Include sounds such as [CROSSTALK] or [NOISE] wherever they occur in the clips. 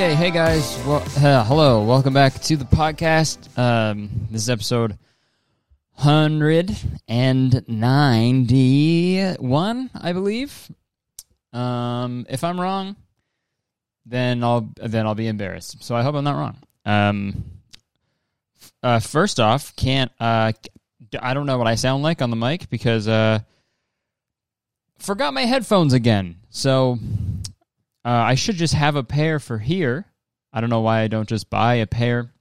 Okay, hey guys. Well, uh, hello. Welcome back to the podcast. Um, this is episode 191, I believe. Um, if I'm wrong, then I'll then I'll be embarrassed. So I hope I'm not wrong. Um, uh, first off, can't uh, I don't know what I sound like on the mic because uh, forgot my headphones again. So uh, I should just have a pair for here. I don't know why I don't just buy a pair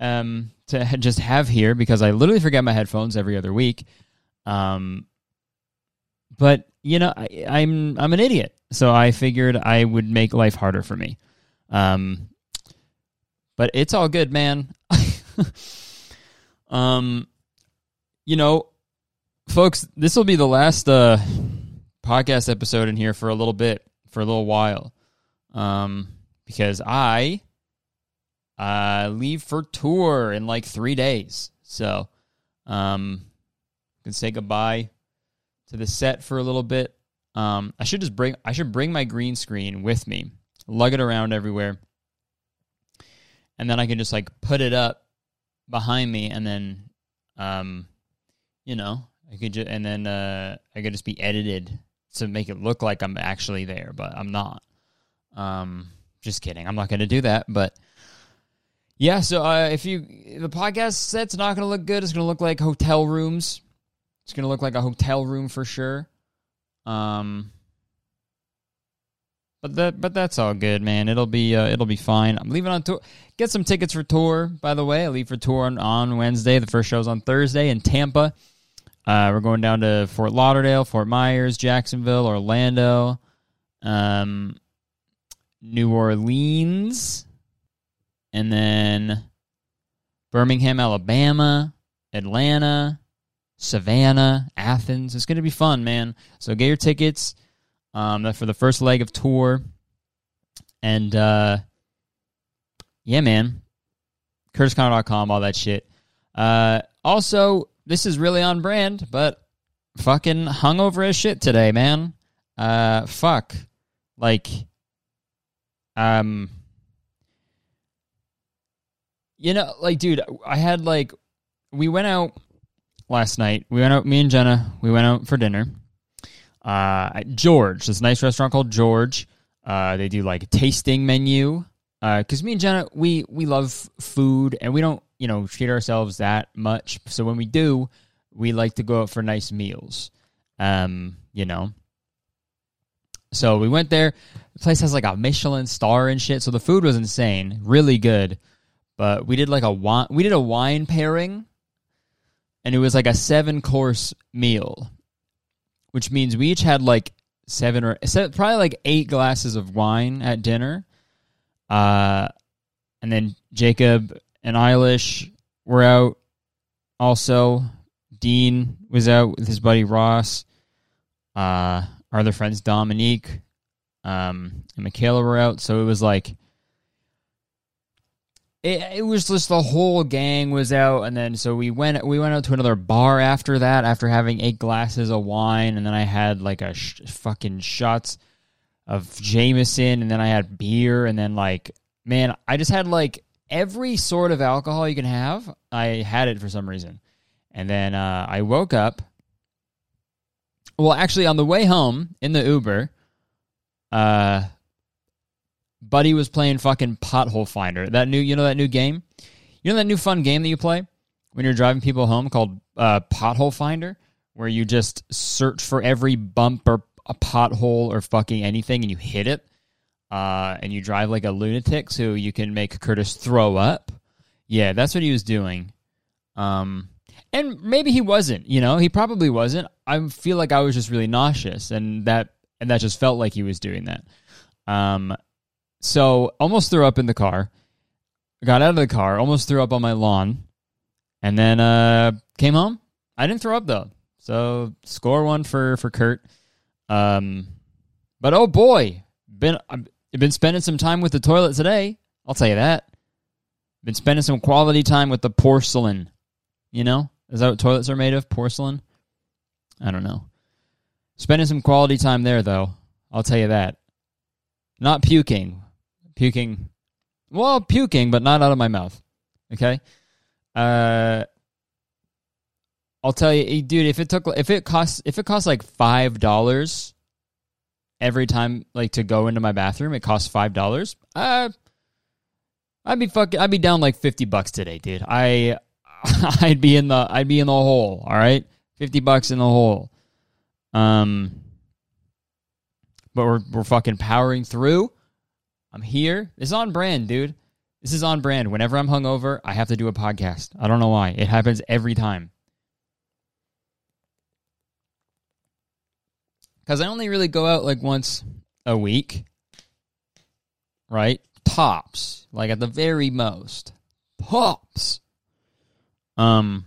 um, to [LAUGHS] just have here because I literally forget my headphones every other week. Um, but you know, I, I'm I'm an idiot, so I figured I would make life harder for me. Um, but it's all good, man. [LAUGHS] um, you know, folks, this will be the last uh podcast episode in here for a little bit, for a little while, um, because I uh leave for tour in like three days, so um, can say goodbye to the set for a little bit. Um, I should just bring I should bring my green screen with me, lug it around everywhere, and then I can just like put it up behind me, and then um, you know, I could just and then uh, I could just be edited to make it look like I'm actually there, but I'm not. Um, just kidding. I'm not going to do that, but yeah. So uh, if you the podcast set's not going to look good, it's going to look like hotel rooms. It's going to look like a hotel room for sure. Um, but that but that's all good, man. It'll be uh, it'll be fine. I'm leaving on tour. Get some tickets for tour, by the way. I leave for tour on, on Wednesday. The first show's on Thursday in Tampa. Uh, we're going down to Fort Lauderdale, Fort Myers, Jacksonville, Orlando, um, New Orleans, and then Birmingham, Alabama, Atlanta, Savannah, Athens. It's going to be fun, man. So get your tickets um, for the first leg of tour. And uh, yeah, man. CurtisConnor.com, all that shit. Uh, also, this is really on brand, but fucking hungover as shit today, man. Uh, fuck. Like, um, you know, like, dude, I had like, we went out last night. We went out, me and Jenna, we went out for dinner. Uh, George, this nice restaurant called George. Uh, they do like a tasting menu. Uh, cause me and Jenna, we, we love food and we don't, you know, treat ourselves that much. So when we do, we like to go out for nice meals. Um, you know. So we went there. The place has like a Michelin star and shit. So the food was insane, really good. But we did like a wine. We did a wine pairing, and it was like a seven course meal, which means we each had like seven or seven, probably like eight glasses of wine at dinner. Uh, and then Jacob and Eilish were out. Also, Dean was out with his buddy Ross. Uh, our other friends Dominique um, and Michaela were out, so it was like it, it was just the whole gang was out, and then so we went we went out to another bar after that after having eight glasses of wine, and then I had like a sh- fucking shots of Jameson, and then I had beer, and then like man, I just had like every sort of alcohol you can have. I had it for some reason, and then uh, I woke up. Well, actually, on the way home in the Uber, uh, Buddy was playing fucking Pothole Finder. That new, you know, that new game. You know that new fun game that you play when you're driving people home called uh, Pothole Finder, where you just search for every bump or a pothole or fucking anything and you hit it, uh, and you drive like a lunatic so you can make Curtis throw up. Yeah, that's what he was doing. Um, and maybe he wasn't. You know, he probably wasn't. I feel like I was just really nauseous, and that and that just felt like he was doing that. Um, so almost threw up in the car. Got out of the car, almost threw up on my lawn, and then uh, came home. I didn't throw up though, so score one for for Kurt. Um, but oh boy, been I've been spending some time with the toilet today. I'll tell you that. Been spending some quality time with the porcelain. You know, is that what toilets are made of? Porcelain? I don't know. Spending some quality time there though. I'll tell you that. Not puking. puking. Well, puking, but not out of my mouth. Okay. Uh, I'll tell you, dude. If it took, if it costs, if it costs like five dollars every time, like to go into my bathroom, it costs five dollars. Uh, I'd be fucking, I'd be down like fifty bucks today, dude. I, [LAUGHS] I'd be in the, I'd be in the hole. All right, fifty bucks in the hole. Um, but we're we're fucking powering through. I'm here. It's on brand, dude. This is on brand. Whenever I'm hungover, I have to do a podcast. I don't know why. It happens every time. Because I only really go out like once a week, right? Tops, like at the very most. Tops. Um,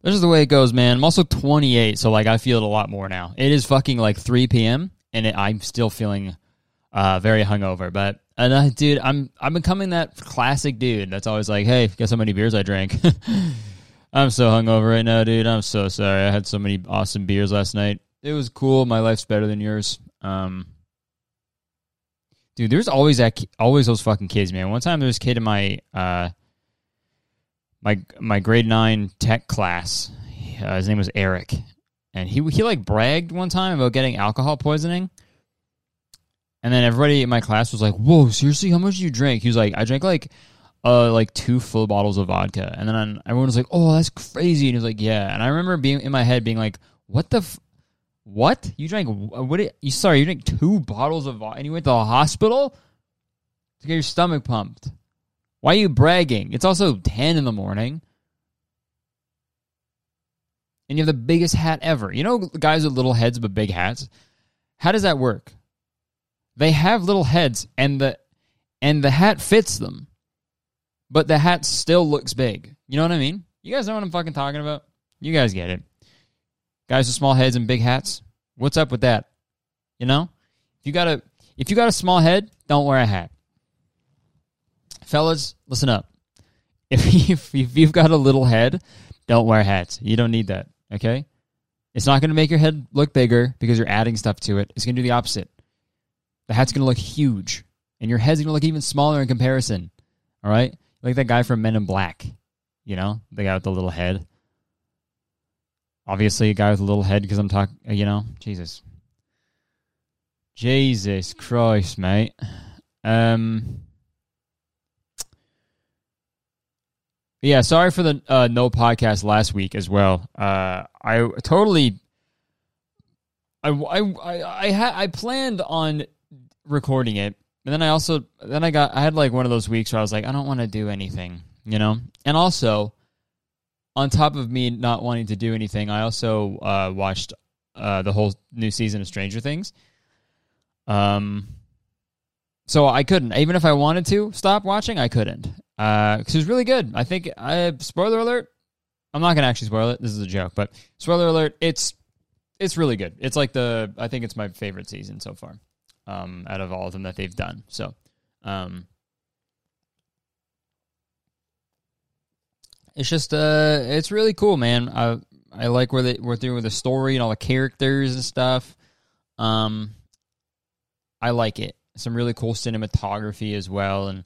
this is the way it goes, man. I'm also 28, so like I feel it a lot more now. It is fucking like 3 p.m. and it, I'm still feeling uh, very hungover. But uh, dude, I'm I'm becoming that classic dude that's always like, "Hey, guess how many beers I drank." [LAUGHS] I'm so hungover right now, dude. I'm so sorry. I had so many awesome beers last night. It was cool. My life's better than yours. Um, dude, there's always that, always those fucking kids, man. One time there was a kid in my uh, my my grade nine tech class. Uh, his name was Eric, and he he like bragged one time about getting alcohol poisoning. And then everybody in my class was like, "Whoa, seriously? How much do you drink?" He was like, "I drank like, uh, like two full bottles of vodka." And then everyone was like, "Oh, that's crazy!" And he was like, "Yeah." And I remember being in my head being like, "What the, f- what? You drank? Uh, what? Did, you sorry? You drank two bottles of vodka and you went to the hospital to get your stomach pumped? Why are you bragging? It's also ten in the morning." And you have the biggest hat ever. You know, guys with little heads but big hats. How does that work? They have little heads and the and the hat fits them. But the hat still looks big. You know what I mean? You guys know what I'm fucking talking about? You guys get it. Guys with small heads and big hats. What's up with that? You know? If you got a if you got a small head, don't wear a hat. Fellas, listen up. [LAUGHS] If, if, if you've got a little head, don't wear hats. You don't need that. Okay? It's not going to make your head look bigger because you're adding stuff to it. It's going to do the opposite. The hat's going to look huge, and your head's going to look even smaller in comparison. All right? Like that guy from Men in Black, you know, the guy with the little head. Obviously, a guy with a little head because I'm talking, uh, you know, Jesus. Jesus Christ, mate. Um, yeah, sorry for the uh, no podcast last week as well. Uh, I totally, I I I I, ha- I planned on recording it. And then I also then I got I had like one of those weeks where I was like I don't want to do anything, you know. And also, on top of me not wanting to do anything, I also uh, watched uh, the whole new season of Stranger Things. Um, so I couldn't even if I wanted to stop watching, I couldn't. Uh, cause it was really good. I think I spoiler alert. I'm not gonna actually spoil it. This is a joke, but spoiler alert. It's it's really good. It's like the I think it's my favorite season so far um, out of all of them that they've done. So, um, it's just uh, it's really cool, man. I I like where they were through with the story and all the characters and stuff. Um, I like it. Some really cool cinematography as well, and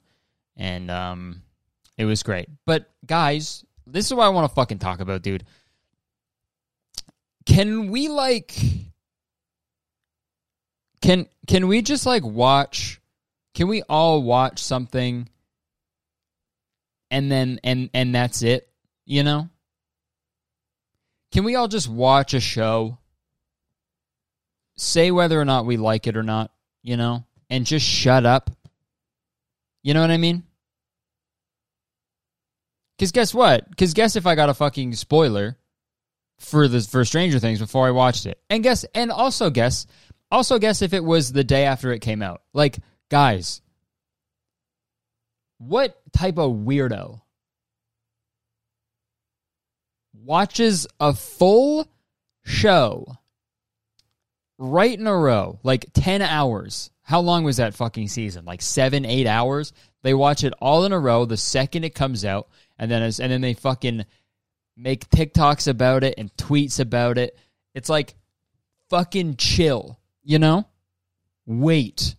and um, it was great. But guys, this is what I want to fucking talk about, dude. Can we like? Can can we just like watch can we all watch something and then and and that's it, you know? Can we all just watch a show? Say whether or not we like it or not, you know, and just shut up. You know what I mean? Cuz guess what? Cuz guess if I got a fucking spoiler for the for Stranger Things before I watched it. And guess and also guess also, guess if it was the day after it came out. Like, guys, what type of weirdo watches a full show right in a row, like 10 hours? How long was that fucking season? Like seven, eight hours? They watch it all in a row the second it comes out, and then and then they fucking make TikToks about it and tweets about it. It's like fucking chill. You know? Wait.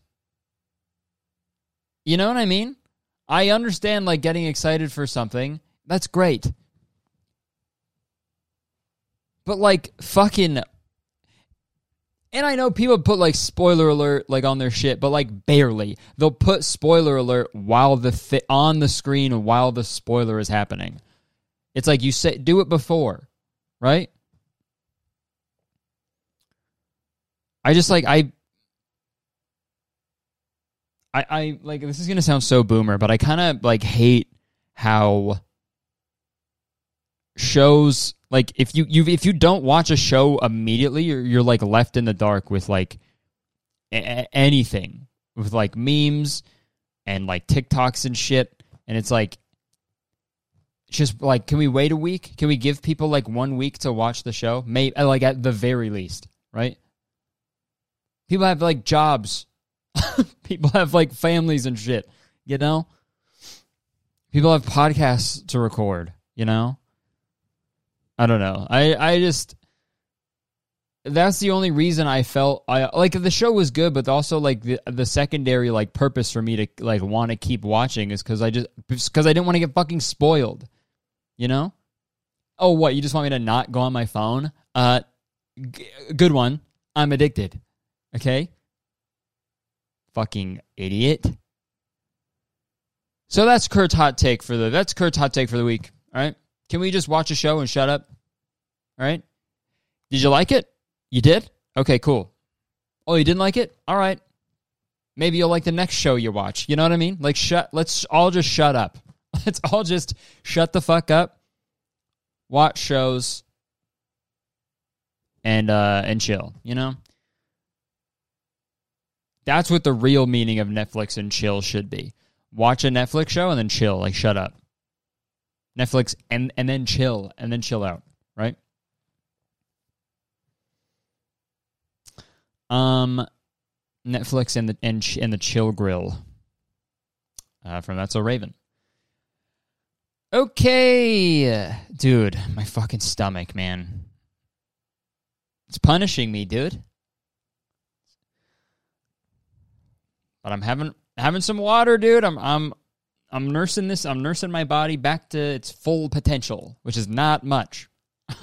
You know what I mean? I understand like getting excited for something. That's great. But like fucking and I know people put like spoiler alert like on their shit, but like barely. They'll put spoiler alert while the thi- on the screen while the spoiler is happening. It's like you say do it before, right? I just like I I I like this is to sound so boomer, but I kind of like hate how shows like if you you if you don't watch a show immediately you're, you're like left in the dark with like a- anything. With like memes and like TikToks and shit. And it's like just like can we wait a week? Can we give people like one week to watch the show? Maybe like at the very least right? People have like jobs [LAUGHS] people have like families and shit you know people have podcasts to record you know I don't know. I I just that's the only reason I felt I like the show was good, but also like the the secondary like purpose for me to like want to keep watching is because I just because I didn't want to get fucking spoiled, you know. Oh, what you just want me to not go on my phone? Uh, g- good one. I'm addicted. Okay. Fucking idiot. So that's Kurt's hot take for the that's Kurt's hot take for the week. All right. Can we just watch a show and shut up? All right. Did you like it? You did? Okay, cool. Oh, you didn't like it? All right. Maybe you'll like the next show you watch. You know what I mean? Like shut let's all just shut up. [LAUGHS] Let's all just shut the fuck up. Watch shows and uh and chill, you know? That's what the real meaning of Netflix and chill should be. Watch a Netflix show and then chill, like shut up. Netflix and and then chill and then chill out, right? Um, Netflix and the and and the chill grill. Uh, from That's So Raven. Okay, dude, my fucking stomach, man. It's punishing me, dude. But I'm having having some water, dude. I'm I'm I'm nursing this. I'm nursing my body back to its full potential, which is not much. [LAUGHS]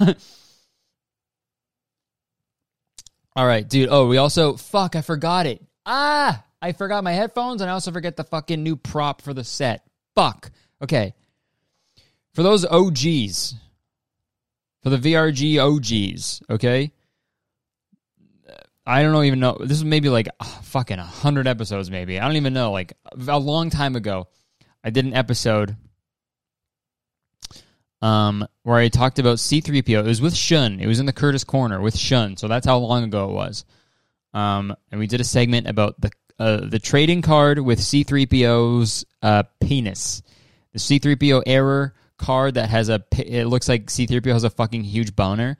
All right, dude. Oh, we also fuck. I forgot it. Ah, I forgot my headphones, and I also forget the fucking new prop for the set. Fuck. Okay. For those OGs, for the VRG OGs, okay. I don't even know. This is maybe like uh, fucking hundred episodes, maybe. I don't even know. Like a long time ago, I did an episode um, where I talked about C3PO. It was with Shun. It was in the Curtis Corner with Shun. So that's how long ago it was. Um, and we did a segment about the uh, the trading card with C3PO's uh, penis. The C3PO error card that has a it looks like C3PO has a fucking huge boner.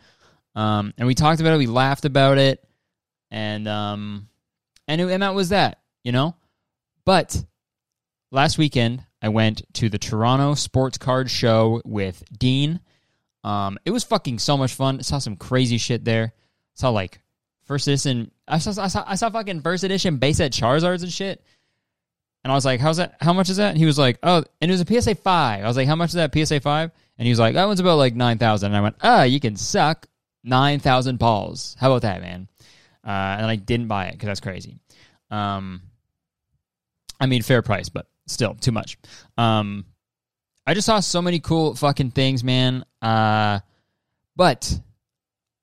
Um, and we talked about it. We laughed about it, and um, and it, and that was that, you know. But last weekend I went to the Toronto Sports Card Show with Dean. Um, it was fucking so much fun. I saw some crazy shit there. Saw like first edition. I saw, I saw I saw fucking first edition base set Charizards and shit. And I was like, "How's that? How much is that?" And he was like, "Oh, and it was a PSA five. I was like, "How much is that PSA five? And he was like, "That one's about like nine thousand. And I went, "Ah, oh, you can suck nine thousand balls. How about that, man?" Uh, and I didn't buy it because that's crazy. Um, I mean, fair price, but still too much. Um, I just saw so many cool fucking things, man. Uh, but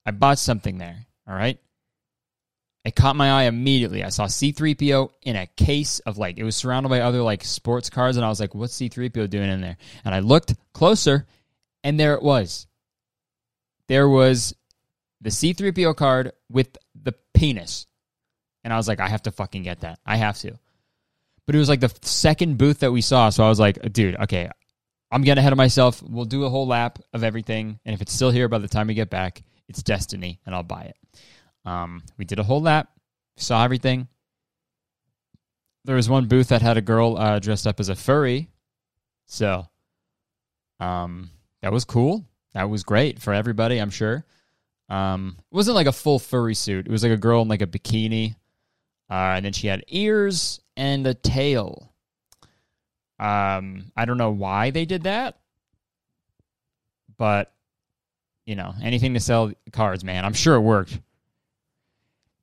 I bought something there. All right. It caught my eye immediately. I saw C3PO in a case of like, it was surrounded by other like sports cars. And I was like, what's C3PO doing in there? And I looked closer and there it was. There was the C3PO card with penis. And I was like, I have to fucking get that. I have to but it was like the second booth that we saw. So I was like, dude, okay, I'm getting ahead of myself. We'll do a whole lap of everything, and if it's still here by the time we get back, it's destiny, and I'll buy it. Um, we did a whole lap, saw everything. There was one booth that had a girl uh, dressed up as a furry, so um, that was cool. That was great for everybody, I'm sure. Um, it wasn't like a full furry suit. It was like a girl in like a bikini, uh, and then she had ears and a tail. Um, I don't know why they did that, but you know, anything to sell cards, man. I'm sure it worked.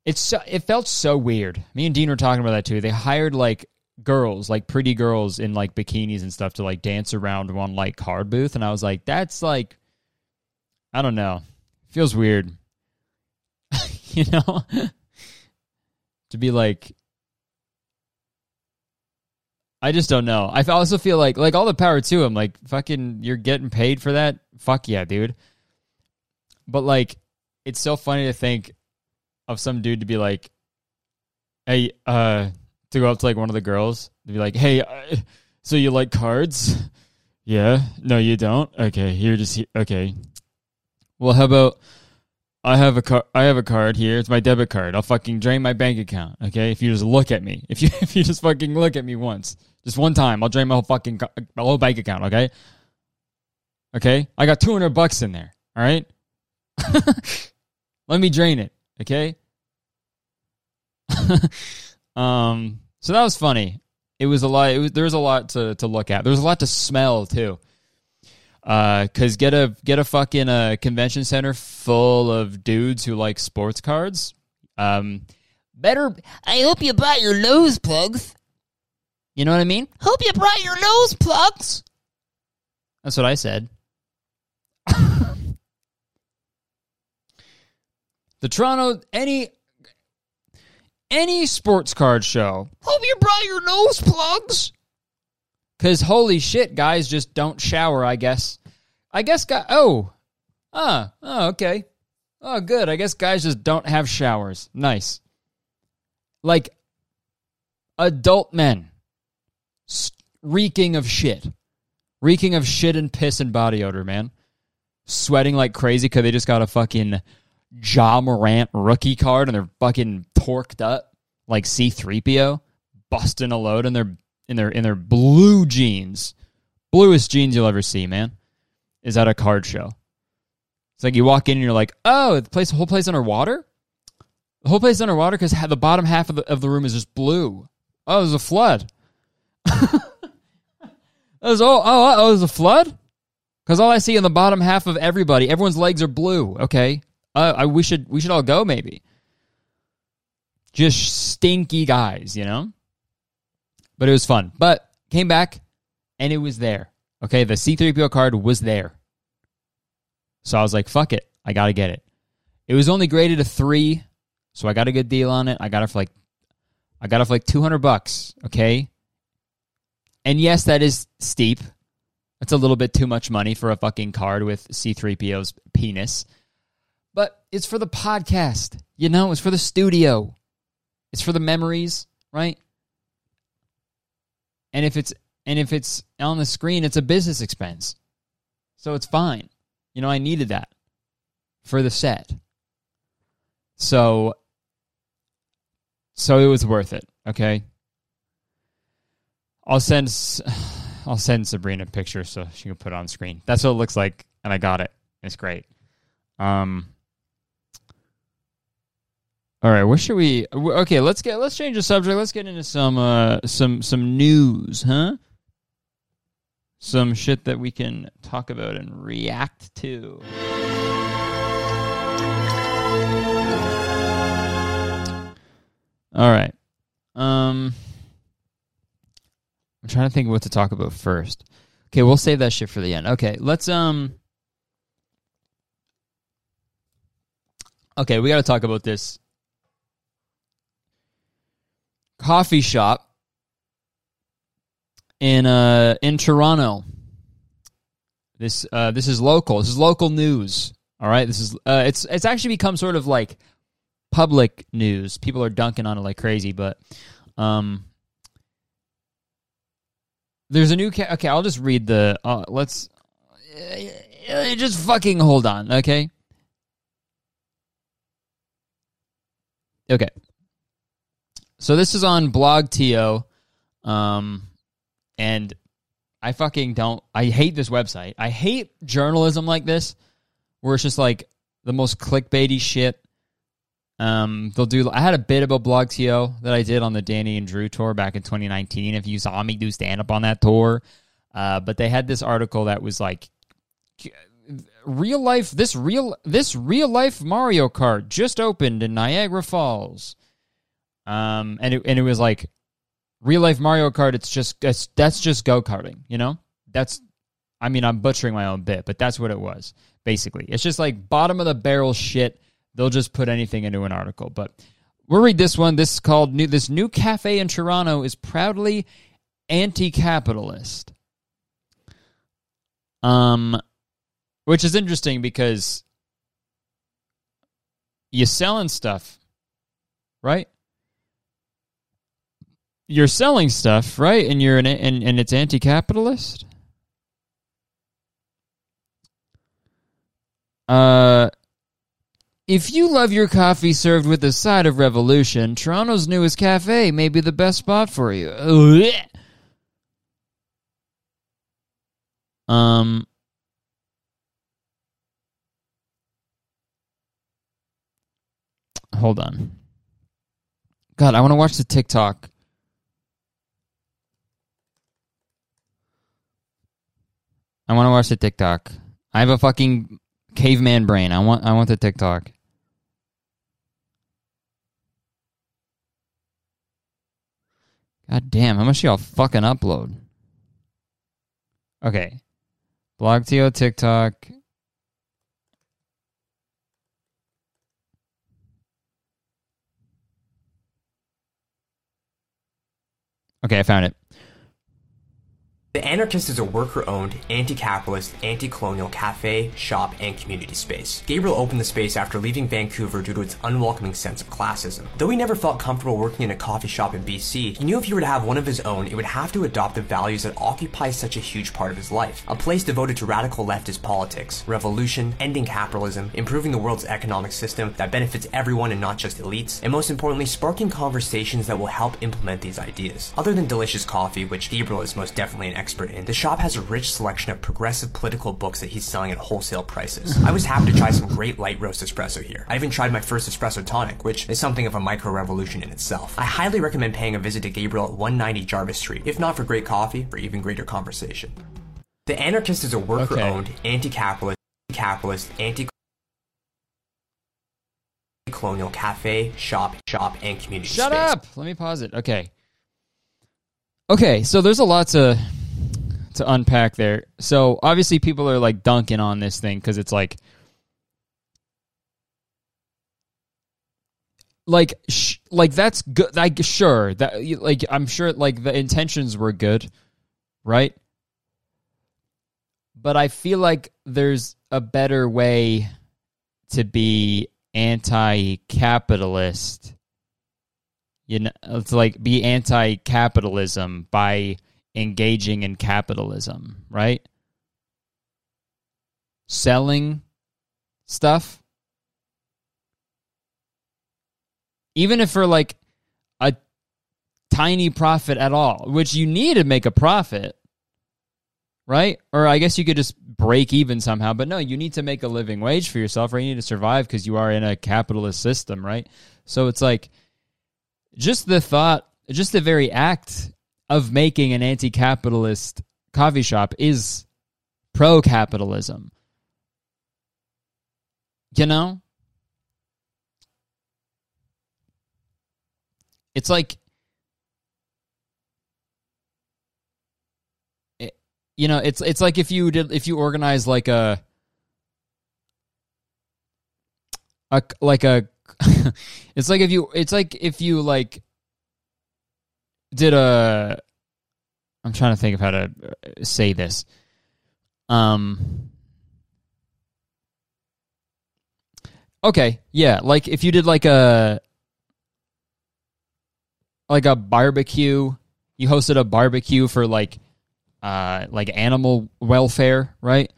It's so, it felt so weird. Me and Dean were talking about that too. They hired like girls, like pretty girls in like bikinis and stuff to like dance around one like card booth, and I was like, that's like, I don't know, feels weird, [LAUGHS] you know, to be like. I just don't know. I also feel like like all the power to him. Like fucking, you're getting paid for that. Fuck yeah, dude. But like, it's so funny to think of some dude to be like, "Hey, uh," to go up to like one of the girls to be like, "Hey, uh, so you like cards?" [LAUGHS] yeah. No, you don't. Okay, here, just he- okay. Well, how about I have a car. I have a card here. It's my debit card. I'll fucking drain my bank account. Okay, if you just look at me, if you [LAUGHS] if you just fucking look at me once, just one time, I'll drain my whole fucking my whole bank account. Okay. Okay, I got two hundred bucks in there. All right. [LAUGHS] Let me drain it. Okay. [LAUGHS] um. So that was funny. It was a lot. It was, there was a lot to to look at. There was a lot to smell too. Uh, cause get a get a fucking uh, convention center full of dudes who like sports cards. Um, better. I hope you brought your nose plugs. You know what I mean? Hope you brought your nose plugs. That's what I said. [LAUGHS] the Toronto any any sports card show. Hope you brought your nose plugs. Cause holy shit, guys just don't shower. I guess. I guess. Guy, oh, ah, oh, okay. Oh, good. I guess guys just don't have showers. Nice. Like adult men, reeking of shit, reeking of shit and piss and body odor, man. Sweating like crazy because they just got a fucking Ja Morant rookie card and they're fucking torqued up like C3PO, busting a load in their in their in their blue jeans. Bluest jeans you'll ever see, man. Is at a card show. It's like you walk in and you're like, oh, the place, the whole place underwater. The whole place underwater because the bottom half of the of the room is just blue. Oh, there's a flood. [LAUGHS] was, oh, oh, oh, there's a flood. Because all I see in the bottom half of everybody, everyone's legs are blue. Okay, uh, I we should we should all go maybe. Just stinky guys, you know. But it was fun. But came back, and it was there. Okay, the C3PO card was there. So I was like, fuck it. I got to get it. It was only graded a three, so I got a good deal on it. I got it for like, I got it for like 200 bucks. Okay. And yes, that is steep. That's a little bit too much money for a fucking card with C3PO's penis. But it's for the podcast. You know, it's for the studio. It's for the memories, right? And if it's and if it's on the screen, it's a business expense. So it's fine. You know, I needed that for the set. So so it was worth it, okay? I'll send [SIGHS] I'll send Sabrina a picture so she can put it on screen. That's what it looks like and I got it. It's great. Um all right, what should we? Okay, let's get let's change the subject. Let's get into some uh some some news, huh? Some shit that we can talk about and react to. All right. Um I'm trying to think what to talk about first. Okay, we'll save that shit for the end. Okay, let's um Okay, we got to talk about this coffee shop in uh in Toronto. This uh this is local. This is local news. All right. This is uh it's it's actually become sort of like public news. People are dunking on it like crazy, but um there's a new ca- okay, I'll just read the uh, let's uh, just fucking hold on, okay? Okay. So this is on BlogTO, um, and I fucking don't. I hate this website. I hate journalism like this, where it's just like the most clickbaity shit. Um, they'll do. I had a bit of a blog to that I did on the Danny and Drew tour back in 2019. If you saw me do stand up on that tour, uh, but they had this article that was like real life. This real this real life Mario Kart just opened in Niagara Falls. Um, and it and it was like real life Mario Kart. It's just that's, that's just go karting. You know, that's. I mean, I'm butchering my own bit, but that's what it was basically. It's just like bottom of the barrel shit. They'll just put anything into an article. But we'll read this one. This is called new, this new cafe in Toronto is proudly anti-capitalist. Um, which is interesting because you're selling stuff, right? You're selling stuff, right? And you're an and, and it's anti-capitalist. Uh, if you love your coffee served with a side of revolution, Toronto's newest cafe may be the best spot for you. Um. Hold on. God, I want to watch the TikTok. I want to watch the TikTok. I have a fucking caveman brain. I want I want the TikTok. God damn, how much y'all fucking upload? Okay. blog BlogTO TikTok. Okay, I found it. The Anarchist is a worker owned, anti capitalist, anti colonial cafe, shop, and community space. Gabriel opened the space after leaving Vancouver due to its unwelcoming sense of classism. Though he never felt comfortable working in a coffee shop in BC, he knew if he were to have one of his own, it would have to adopt the values that occupy such a huge part of his life. A place devoted to radical leftist politics, revolution, ending capitalism, improving the world's economic system that benefits everyone and not just elites, and most importantly, sparking conversations that will help implement these ideas. Other than delicious coffee, which Gabriel is most definitely an expert in, the shop has a rich selection of progressive political books that he's selling at wholesale prices. I was happy to try some great light roast espresso here. I even tried my first espresso tonic, which is something of a micro revolution in itself. I highly recommend paying a visit to Gabriel at 190 Jarvis Street, if not for great coffee, for even greater conversation. The Anarchist is a worker owned, anti capitalist, capitalist, anti colonial cafe, shop, shop, and community Shut space. up. Let me pause it. Okay. Okay, so there's a lot to to unpack there. So obviously people are like dunking on this thing because it's like like sh- like that's good like sure that like i'm sure like the intentions were good right but i feel like there's a better way to be anti-capitalist you know it's like be anti-capitalism by engaging in capitalism right selling stuff even if for like a tiny profit at all, which you need to make a profit, right? Or I guess you could just break even somehow, but no, you need to make a living wage for yourself, right? You need to survive because you are in a capitalist system, right? So it's like just the thought, just the very act of making an anti capitalist coffee shop is pro capitalism. You know? it's like it, you know it's it's like if you did if you organize like a a like a [LAUGHS] it's like if you it's like if you like did a I'm trying to think of how to say this um okay yeah like if you did like a like a barbecue. You hosted a barbecue for like uh like animal welfare, right?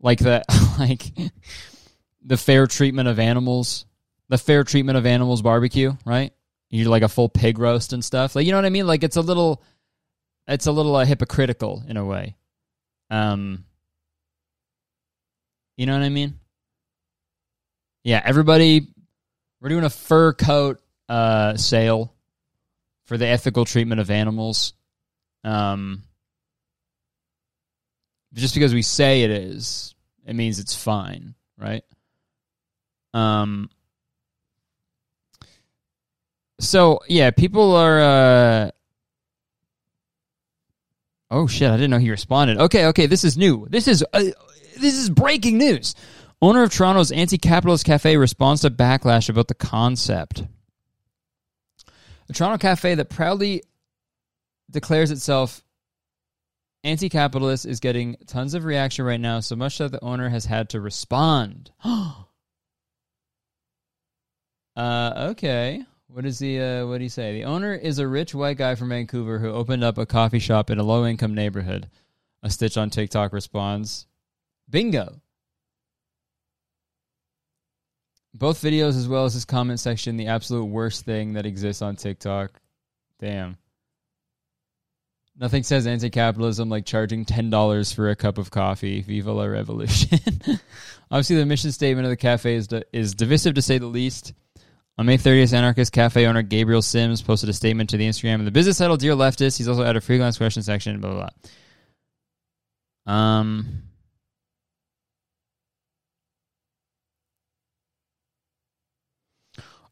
Like the [LAUGHS] like the fair treatment of animals, the fair treatment of animals barbecue, right? You do like a full pig roast and stuff. Like you know what I mean? Like it's a little it's a little uh, hypocritical in a way. Um you know what I mean? Yeah, everybody We're doing a fur coat uh, sale for the ethical treatment of animals. Um, just because we say it is, it means it's fine, right? Um. So yeah, people are. Uh, oh shit! I didn't know he responded. Okay, okay, this is new. This is uh, this is breaking news. Owner of Toronto's anti-capitalist cafe responds to backlash about the concept. The Toronto cafe that proudly declares itself anti-capitalist is getting tons of reaction right now, so much that the owner has had to respond. [GASPS] uh, okay. What is the uh, what do you say? The owner is a rich white guy from Vancouver who opened up a coffee shop in a low income neighborhood. A stitch on TikTok responds, "Bingo." Both videos as well as his comment section, the absolute worst thing that exists on TikTok. Damn. Nothing says anti-capitalism like charging ten dollars for a cup of coffee. Viva la revolution! [LAUGHS] Obviously, the mission statement of the cafe is is divisive to say the least. On May 30th, anarchist cafe owner Gabriel Sims posted a statement to the Instagram of the business title "Dear Leftist." He's also added a freelance question section. Blah blah blah. Um.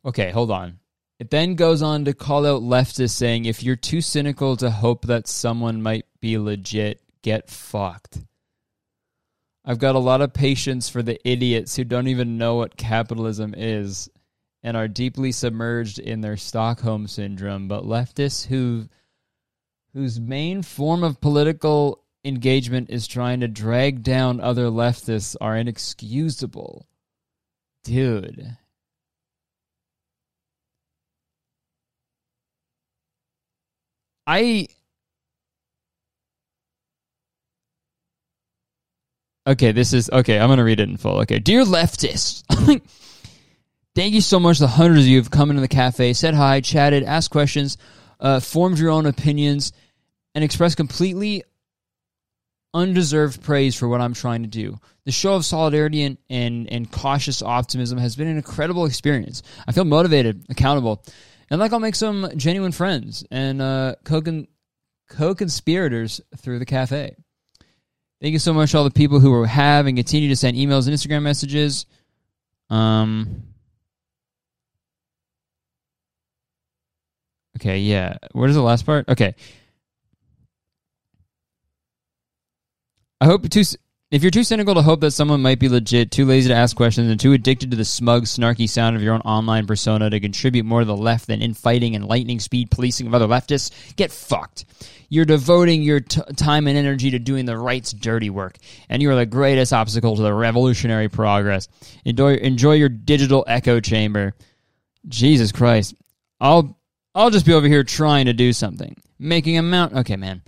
Okay, hold on. It then goes on to call out leftists saying if you're too cynical to hope that someone might be legit, get fucked. I've got a lot of patience for the idiots who don't even know what capitalism is and are deeply submerged in their Stockholm syndrome, but leftists who whose main form of political engagement is trying to drag down other leftists are inexcusable. Dude. I Okay, this is okay. I'm going to read it in full. Okay, dear leftists, [LAUGHS] thank you so much. The hundreds of you have come into the cafe, said hi, chatted, asked questions, uh, formed your own opinions, and expressed completely undeserved praise for what I'm trying to do. The show of solidarity and, and, and cautious optimism has been an incredible experience. I feel motivated, accountable, and like I'll make some genuine friends and uh, co conspirators through the cafe. Thank you so much, all the people who have and continue to send emails and Instagram messages. Um. Okay, yeah. What is the last part? Okay. I hope too. If you're too cynical to hope that someone might be legit, too lazy to ask questions, and too addicted to the smug, snarky sound of your own online persona to contribute more to the left than infighting and lightning speed policing of other leftists, get fucked. You're devoting your t- time and energy to doing the right's dirty work, and you are the greatest obstacle to the revolutionary progress. Enjoy, enjoy your digital echo chamber. Jesus Christ, I'll I'll just be over here trying to do something, making a mount. Okay, man.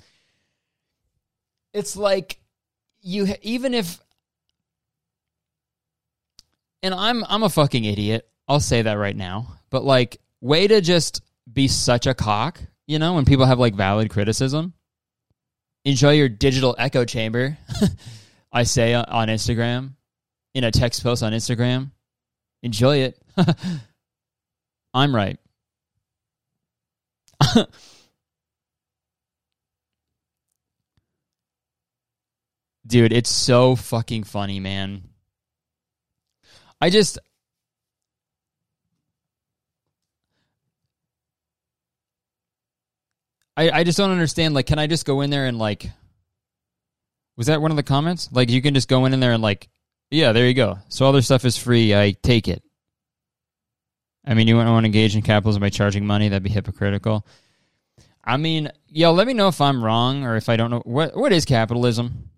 It's like you even if and I'm I'm a fucking idiot. I'll say that right now. But like way to just be such a cock, you know, when people have like valid criticism. Enjoy your digital echo chamber. [LAUGHS] I say on Instagram in a text post on Instagram. Enjoy it. [LAUGHS] I'm right. [LAUGHS] Dude, it's so fucking funny, man. I just I I just don't understand like can I just go in there and like Was that one of the comments? Like you can just go in there and like yeah, there you go. So all their stuff is free. I take it. I mean, you want to engage in capitalism by charging money? That'd be hypocritical. I mean, yo, let me know if I'm wrong or if I don't know what what is capitalism.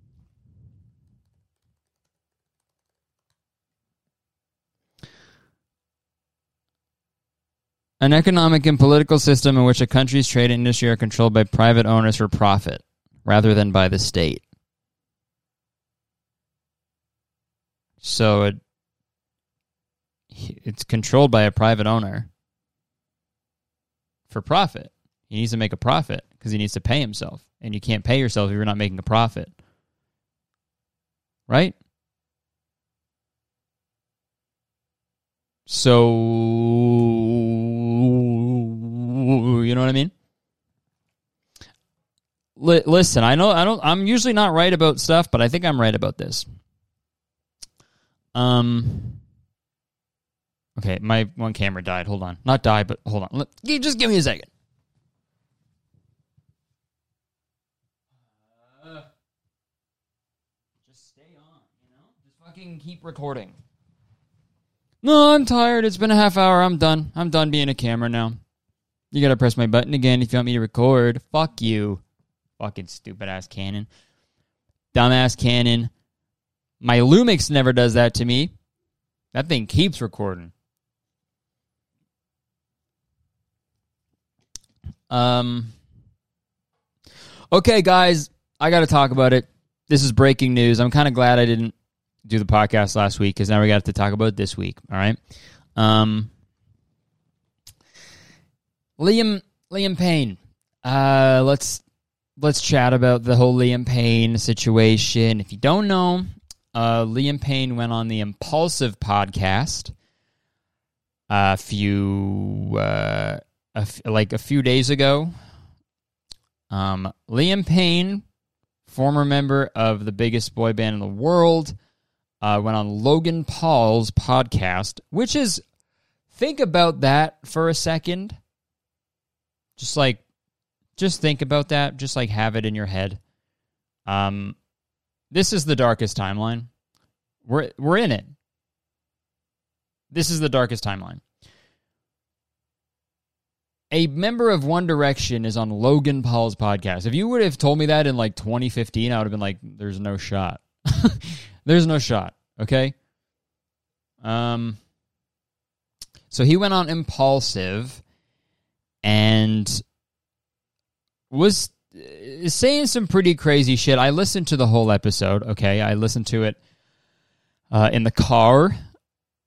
An economic and political system in which a country's trade industry are controlled by private owners for profit rather than by the state. So it, it's controlled by a private owner for profit. He needs to make a profit because he needs to pay himself. And you can't pay yourself if you're not making a profit. Right? So, you know what I mean? L- listen, I know I don't I'm usually not right about stuff, but I think I'm right about this. Um Okay, my one camera died. Hold on, not died, but hold on. Let, just give me a second. Uh, just stay on, you know. Just fucking keep recording. No, I'm tired. It's been a half hour. I'm done. I'm done being a camera now. You gotta press my button again if you want me to record. Fuck you. Fucking stupid ass Canon. Dumbass Canon. My Lumix never does that to me. That thing keeps recording. Um Okay, guys, I got to talk about it. This is breaking news. I'm kind of glad I didn't do the podcast last week cuz now we got to talk about this week, all right? Um Liam Liam Payne. Uh let's let's chat about the whole Liam Payne situation. If you don't know, uh, Liam Payne went on the Impulsive podcast a few, uh, a f- like a few days ago. Um, Liam Payne, former member of the biggest boy band in the world, uh, went on Logan Paul's podcast, which is think about that for a second. Just like just think about that just like have it in your head um this is the darkest timeline we're we're in it this is the darkest timeline a member of one direction is on logan paul's podcast if you would have told me that in like 2015 i would have been like there's no shot [LAUGHS] there's no shot okay um so he went on impulsive and was uh, saying some pretty crazy shit. I listened to the whole episode. Okay, I listened to it uh, in the car.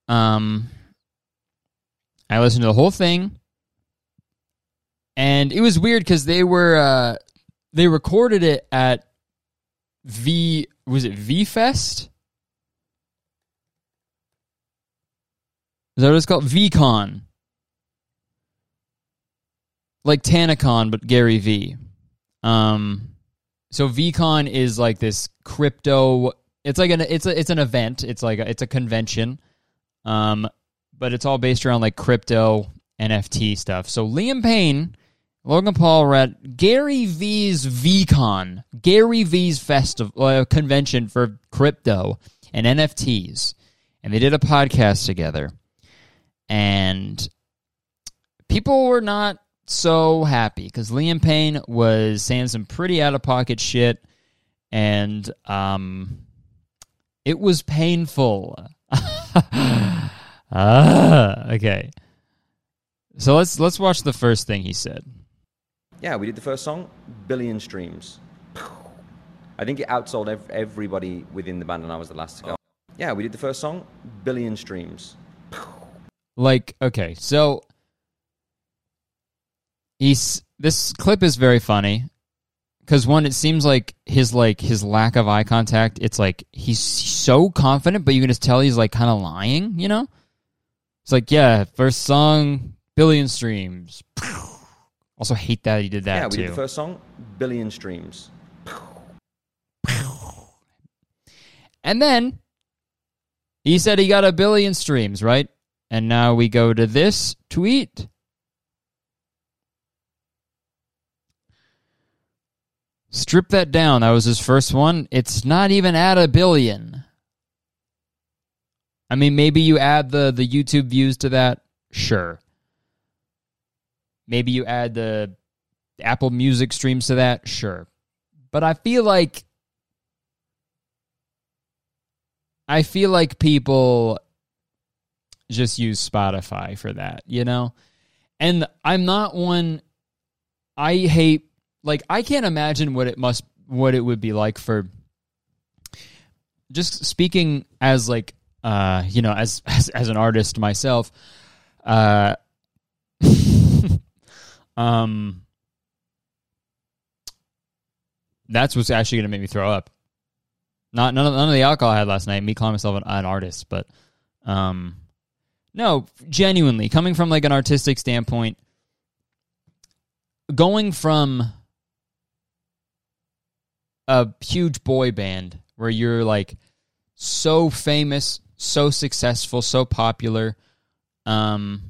Um, I listened to the whole thing, and it was weird because they were uh, they recorded it at V was it V Fest? Is that what it's called? VCon like TanaCon, but Gary V. Um, so VCon is like this crypto. It's like an it's a it's an event. It's like a, it's a convention. Um, but it's all based around like crypto NFT stuff. So Liam Payne, Logan Paul read Gary V's VCon, Gary V's festival uh, convention for crypto and NFTs, and they did a podcast together. And people were not so happy because Liam Payne was saying some pretty out of pocket shit, and um, it was painful. [LAUGHS] ah, okay. So let's let's watch the first thing he said. Yeah, we did the first song, billion streams. I think it outsold ev- everybody within the band, and I was the last to go. Oh. Yeah, we did the first song, billion streams. Like, okay, so he's this clip is very funny because one, it seems like his like his lack of eye contact. It's like he's so confident, but you can just tell he's like kind of lying. You know, it's like yeah, first song, billion streams. Also hate that he did that yeah, we too. did the first song, billion streams. And then he said he got a billion streams, right? And now we go to this tweet. Strip that down. That was his first one. It's not even at a billion. I mean, maybe you add the the YouTube views to that. Sure. Maybe you add the Apple Music streams to that. Sure. But I feel like I feel like people just use Spotify for that, you know? And I'm not one I hate like I can't imagine what it must what it would be like for just speaking as like uh you know as [LAUGHS] as, as an artist myself uh um that's what's actually going to make me throw up. Not none of, none of the alcohol I had last night me calling myself an, an artist but um no genuinely coming from like an artistic standpoint going from a huge boy band where you're like so famous, so successful, so popular, um,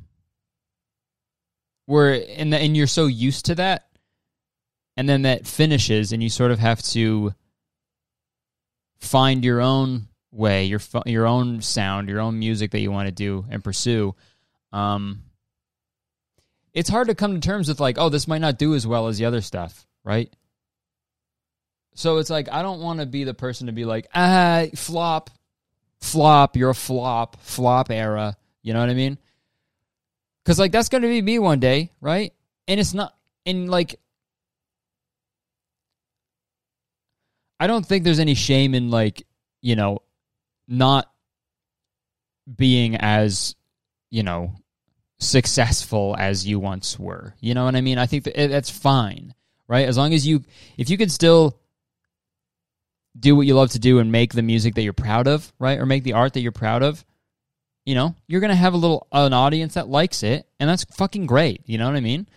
where and and you're so used to that, and then that finishes, and you sort of have to find your own way, your your own sound, your own music that you want to do and pursue. Um, it's hard to come to terms with like, oh, this might not do as well as the other stuff, right? So it's like I don't want to be the person to be like, ah, flop, flop, you're a flop, flop era. You know what I mean? Because like that's gonna be me one day, right? And it's not, and like, I don't think there's any shame in like, you know, not being as, you know, successful as you once were. You know what I mean? I think that eh, that's fine, right? As long as you, if you can still do what you love to do and make the music that you're proud of, right? Or make the art that you're proud of, you know, you're going to have a little, an audience that likes it. And that's fucking great. You know what I mean?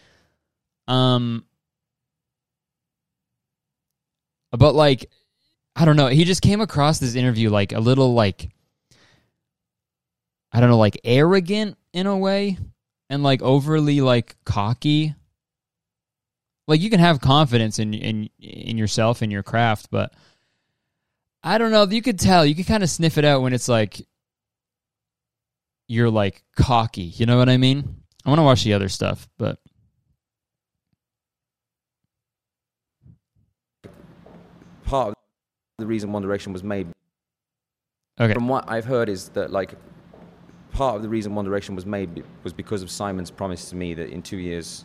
Um, but like, I don't know. He just came across this interview like a little like, I don't know, like arrogant in a way and like overly like cocky. Like you can have confidence in in in yourself and your craft, but I don't know. You could tell. You could kind of sniff it out when it's like you're like cocky. You know what I mean? I want to watch the other stuff, but Part of the reason One Direction was made, okay. from what I've heard, is that like part of the reason One Direction was made was because of Simon's promise to me that in two years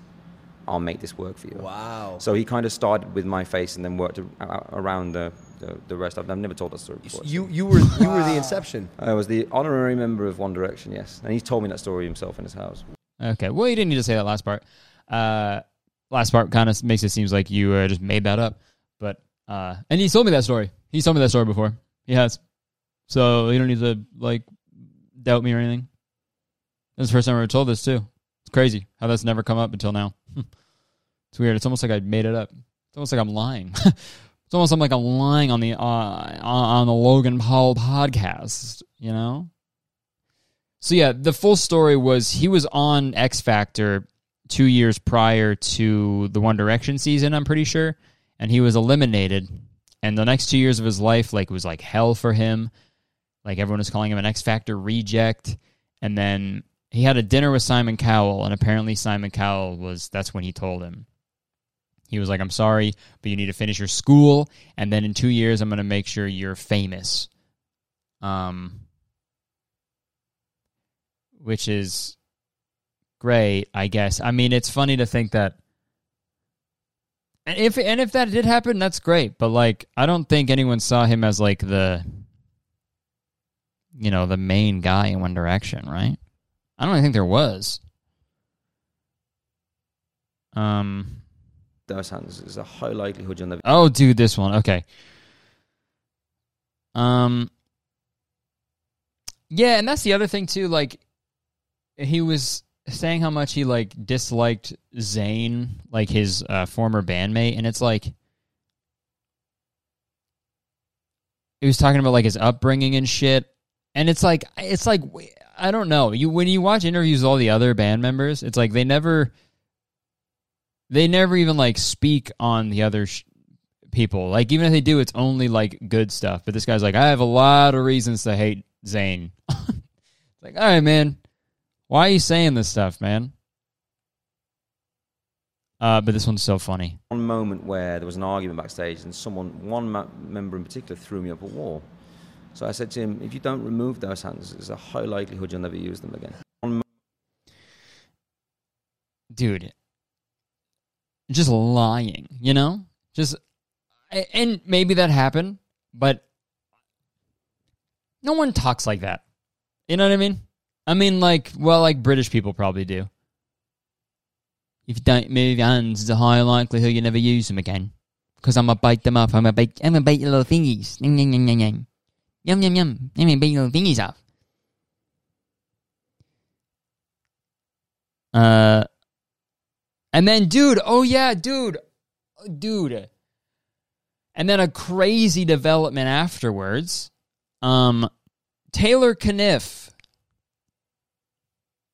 I'll make this work for you. Wow. So he kind of started with my face and then worked a- a- around the, the, the rest. I've, I've never told that story before. You you were you were the [LAUGHS] inception. I was the honorary member of One Direction, yes, and he's told me that story himself in his house. Okay. Well, you didn't need to say that last part. Uh, last part kind of makes it seems like you uh, just made that up. But uh, and he told me that story. He's told me that story before. He has. So you don't need to like doubt me or anything. This is the first time I ever told this too. It's crazy how that's never come up until now. [LAUGHS] it's weird. It's almost like I made it up. It's almost like I'm lying. [LAUGHS] it's almost like I'm lying on the uh, on the Logan Paul podcast. You know. So yeah, the full story was he was on X Factor two years prior to the One Direction season, I'm pretty sure, and he was eliminated. And the next two years of his life, like, was like hell for him. Like everyone was calling him an X Factor reject. And then he had a dinner with Simon Cowell, and apparently Simon Cowell was that's when he told him. He was like, I'm sorry, but you need to finish your school, and then in two years I'm gonna make sure you're famous. Um which is great, I guess. I mean, it's funny to think that and if and if that did happen, that's great. But like, I don't think anyone saw him as like the you know the main guy in One Direction, right? I don't think there was. Um. Those hands there's a high likelihood you'll never. Oh, do this one. Okay. Um. Yeah, and that's the other thing too. Like, he was saying how much he like disliked Zayn, like his uh, former bandmate, and it's like he was talking about like his upbringing and shit, and it's like it's like I don't know. You when you watch interviews with all the other band members, it's like they never they never even like speak on the other sh- people. Like even if they do, it's only like good stuff. But this guy's like, I have a lot of reasons to hate Zayn. [LAUGHS] it's like, all right, man, why are you saying this stuff, man? Uh, but this one's so funny. One moment where there was an argument backstage, and someone, one ma- member in particular, threw me up a wall. So I said to him, "If you don't remove those hands, there's a high likelihood you'll never use them again." Dude just lying, you know? Just and maybe that happened, but no one talks like that. You know what I mean? I mean like well like British people probably do. If you don't move your hands, there's a high likelihood you never use them again. Because I'm gonna bite them off. I'm gonna bite. I'm gonna bite your little thingies. Yum yum yum yum yum. Yum yum yum. I'm gonna bite your little off. Uh, and then, dude, oh yeah, dude, dude. And then a crazy development afterwards. Um, Taylor Caniff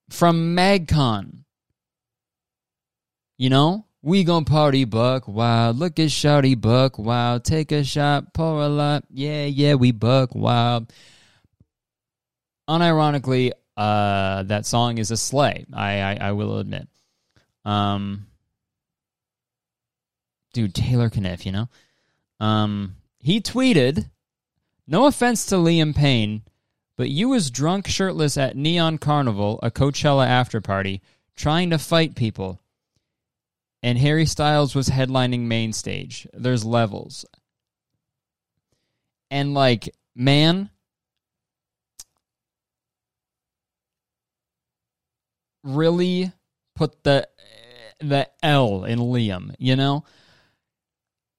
from MagCon. You know, we gon' party buck wild. Look at Shouty buck wild. Take a shot, pour a lot. Yeah, yeah, we buck wild. Unironically, uh, that song is a slay. I, I, I will admit. Um, dude, Taylor Caniff, you know, um, he tweeted, "No offense to Liam Payne, but you was drunk, shirtless at Neon Carnival, a Coachella after party, trying to fight people." And Harry Styles was headlining main stage. There's levels. And like, man, really put the the L in Liam, you know?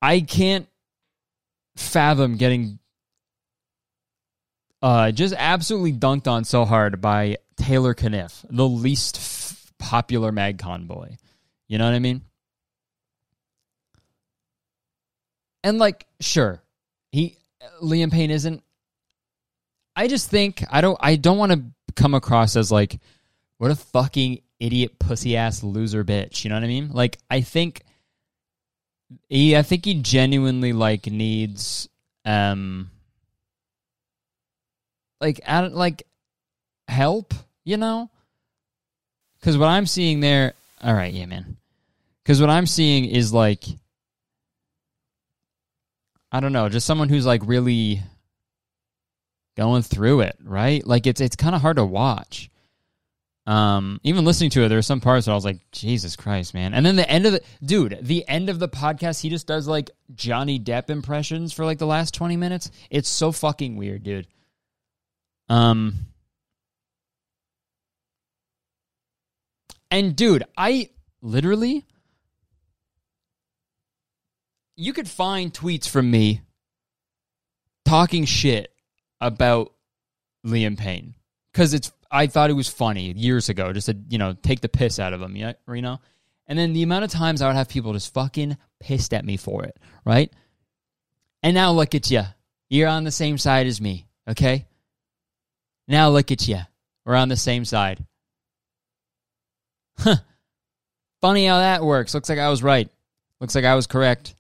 I can't fathom getting uh just absolutely dunked on so hard by Taylor Caniff, the least f- popular MagCon boy. You know what I mean? And like, sure, he Liam Payne isn't. I just think I don't. I don't want to come across as like what a fucking idiot pussy ass loser bitch. You know what I mean? Like, I think he. I think he genuinely like needs um like I don't like help. You know? Because what I'm seeing there. All right, yeah, man. Because what I'm seeing is like I don't know, just someone who's like really going through it, right? Like it's it's kind of hard to watch. Um, even listening to it, there are some parts where I was like, Jesus Christ, man. And then the end of the dude, the end of the podcast, he just does like Johnny Depp impressions for like the last 20 minutes. It's so fucking weird, dude. Um And dude, I literally you could find tweets from me talking shit about Liam Payne because it's I thought it was funny years ago, just to you know take the piss out of him, you know. And then the amount of times I would have people just fucking pissed at me for it, right? And now look at you, you're on the same side as me, okay? Now look at you, we're on the same side. Huh. Funny how that works. Looks like I was right. Looks like I was correct.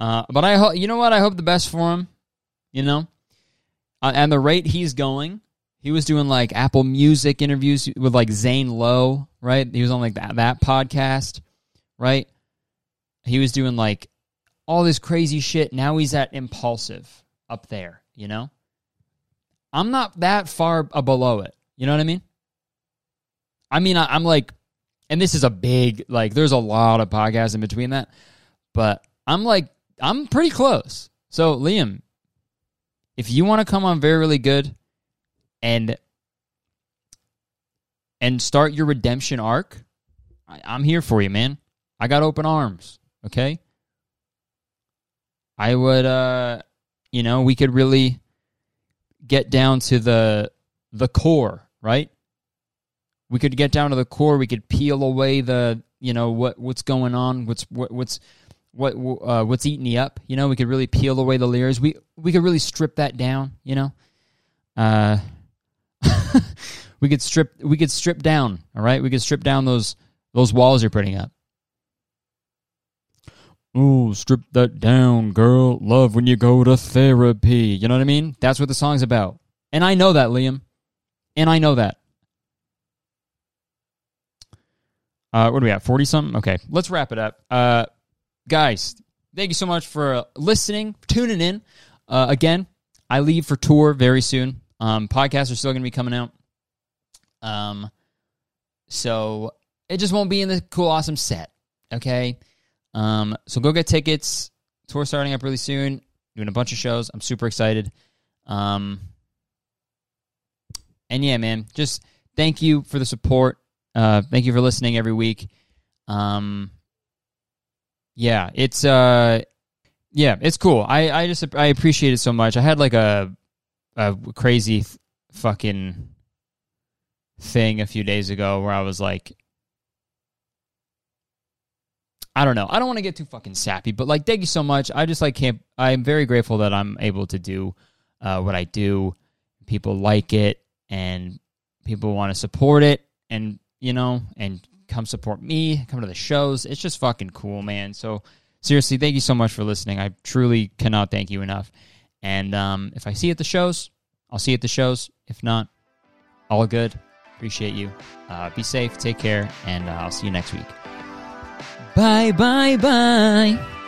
Uh, but I hope you know what I hope the best for him. You know, uh, and the rate he's going, he was doing like Apple Music interviews with like Zane Lowe, right? He was on like that that podcast, right? He was doing like all this crazy shit. Now he's at Impulsive up there. You know, I'm not that far below it. You know what I mean? I mean, I, I'm like, and this is a big like. There's a lot of podcasts in between that, but I'm like I'm pretty close. So, Liam, if you want to come on very really good and and start your redemption arc, I, I'm here for you, man. I got open arms. Okay. I would, uh, you know, we could really get down to the the core, right? We could get down to the core. We could peel away the, you know, what what's going on, what's what, what's what uh, what's eating you up. You know, we could really peel away the layers. We we could really strip that down. You know, uh, [LAUGHS] we could strip we could strip down. All right, we could strip down those those walls you're putting up. Ooh, strip that down, girl. Love when you go to therapy. You know what I mean? That's what the song's about. And I know that, Liam. And I know that. Uh, what do we have? 40 something? Okay, let's wrap it up. Uh, guys, thank you so much for listening, tuning in. Uh, again, I leave for tour very soon. Um, podcasts are still going to be coming out. Um, so it just won't be in the cool, awesome set. Okay. Um, so go get tickets. Tour starting up really soon. Doing a bunch of shows. I'm super excited. Um, and yeah, man, just thank you for the support. Uh, thank you for listening every week. Um, yeah, it's uh, yeah, it's cool. I I just I appreciate it so much. I had like a a crazy th- fucking thing a few days ago where I was like, I don't know. I don't want to get too fucking sappy, but like, thank you so much. I just like can't. I'm very grateful that I'm able to do uh, what I do. People like it, and people want to support it, and you know, and come support me, come to the shows. It's just fucking cool, man. So seriously, thank you so much for listening. I truly cannot thank you enough. And um, if I see you at the shows, I'll see you at the shows. If not, all good. Appreciate you. Uh, be safe. Take care, and uh, I'll see you next week. Bye, bye, bye.